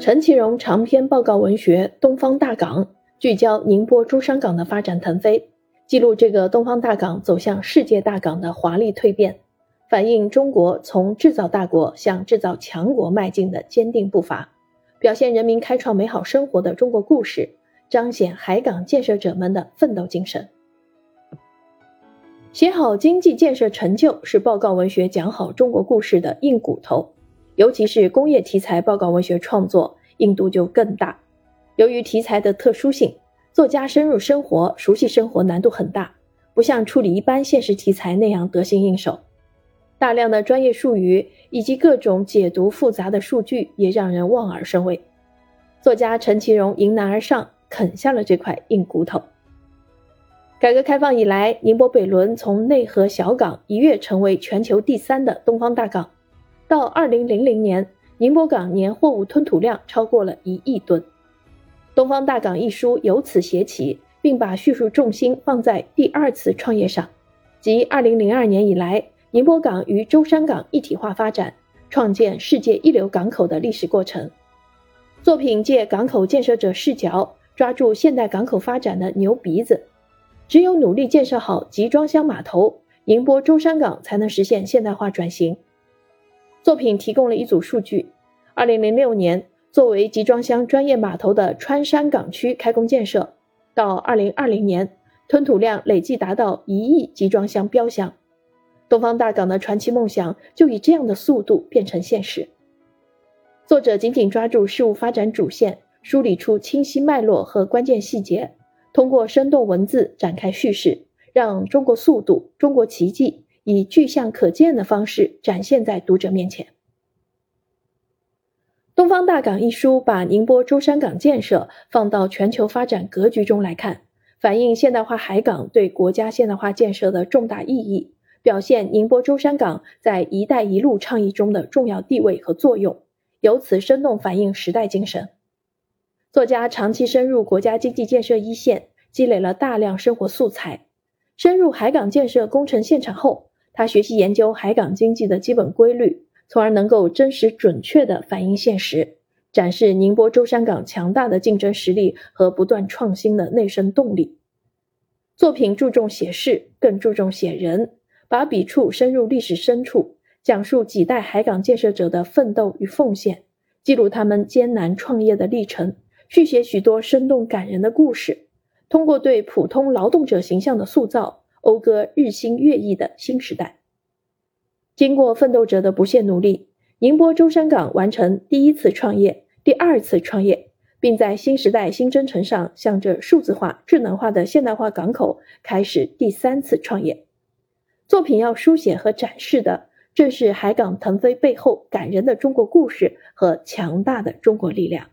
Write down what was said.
陈其荣长篇报告文学《东方大港》聚焦宁波珠山港的发展腾飞，记录这个东方大港走向世界大港的华丽蜕变，反映中国从制造大国向制造强国迈进的坚定步伐，表现人民开创美好生活的中国故事，彰显海港建设者们的奋斗精神。写好经济建设成就是报告文学讲好中国故事的硬骨头。尤其是工业题材报告文学创作，硬度就更大。由于题材的特殊性，作家深入生活、熟悉生活难度很大，不像处理一般现实题材那样得心应手。大量的专业术语以及各种解读复杂的数据也让人望而生畏。作家陈其荣迎难而上，啃下了这块硬骨头。改革开放以来，宁波北仑从内河小港一跃成为全球第三的东方大港。到二零零零年，宁波港年货物吞吐量超过了一亿吨，《东方大港》一书由此写起，并把叙述重心放在第二次创业上，即二零零二年以来，宁波港与舟山港一体化发展，创建世界一流港口的历史过程。作品借港口建设者视角，抓住现代港口发展的牛鼻子，只有努力建设好集装箱码头，宁波舟山港才能实现现代化转型。作品提供了一组数据：二零零六年，作为集装箱专业码头的川山港区开工建设，到二零二零年，吞吐量累计达到一亿集装箱标箱。东方大港的传奇梦想就以这样的速度变成现实。作者紧紧抓住事物发展主线，梳理出清晰脉络和关键细节，通过生动文字展开叙事，让中国速度、中国奇迹。以具象可见的方式展现在读者面前。《东方大港》一书把宁波舟山港建设放到全球发展格局中来看，反映现代化海港对国家现代化建设的重大意义，表现宁波舟山港在“一带一路”倡议中的重要地位和作用，由此生动反映时代精神。作家长期深入国家经济建设一线，积累了大量生活素材，深入海港建设工程现场后。他学习研究海港经济的基本规律，从而能够真实准确地反映现实，展示宁波舟山港强大的竞争实力和不断创新的内生动力。作品注重写事，更注重写人，把笔触深入历史深处，讲述几代海港建设者的奋斗与奉献，记录他们艰难创业的历程，续写许多生动感人的故事，通过对普通劳动者形象的塑造。讴歌日新月异的新时代。经过奋斗者的不懈努力，宁波舟山港完成第一次创业、第二次创业，并在新时代新征程上向着数字化、智能化的现代化港口开始第三次创业。作品要书写和展示的，正是海港腾飞背后感人的中国故事和强大的中国力量。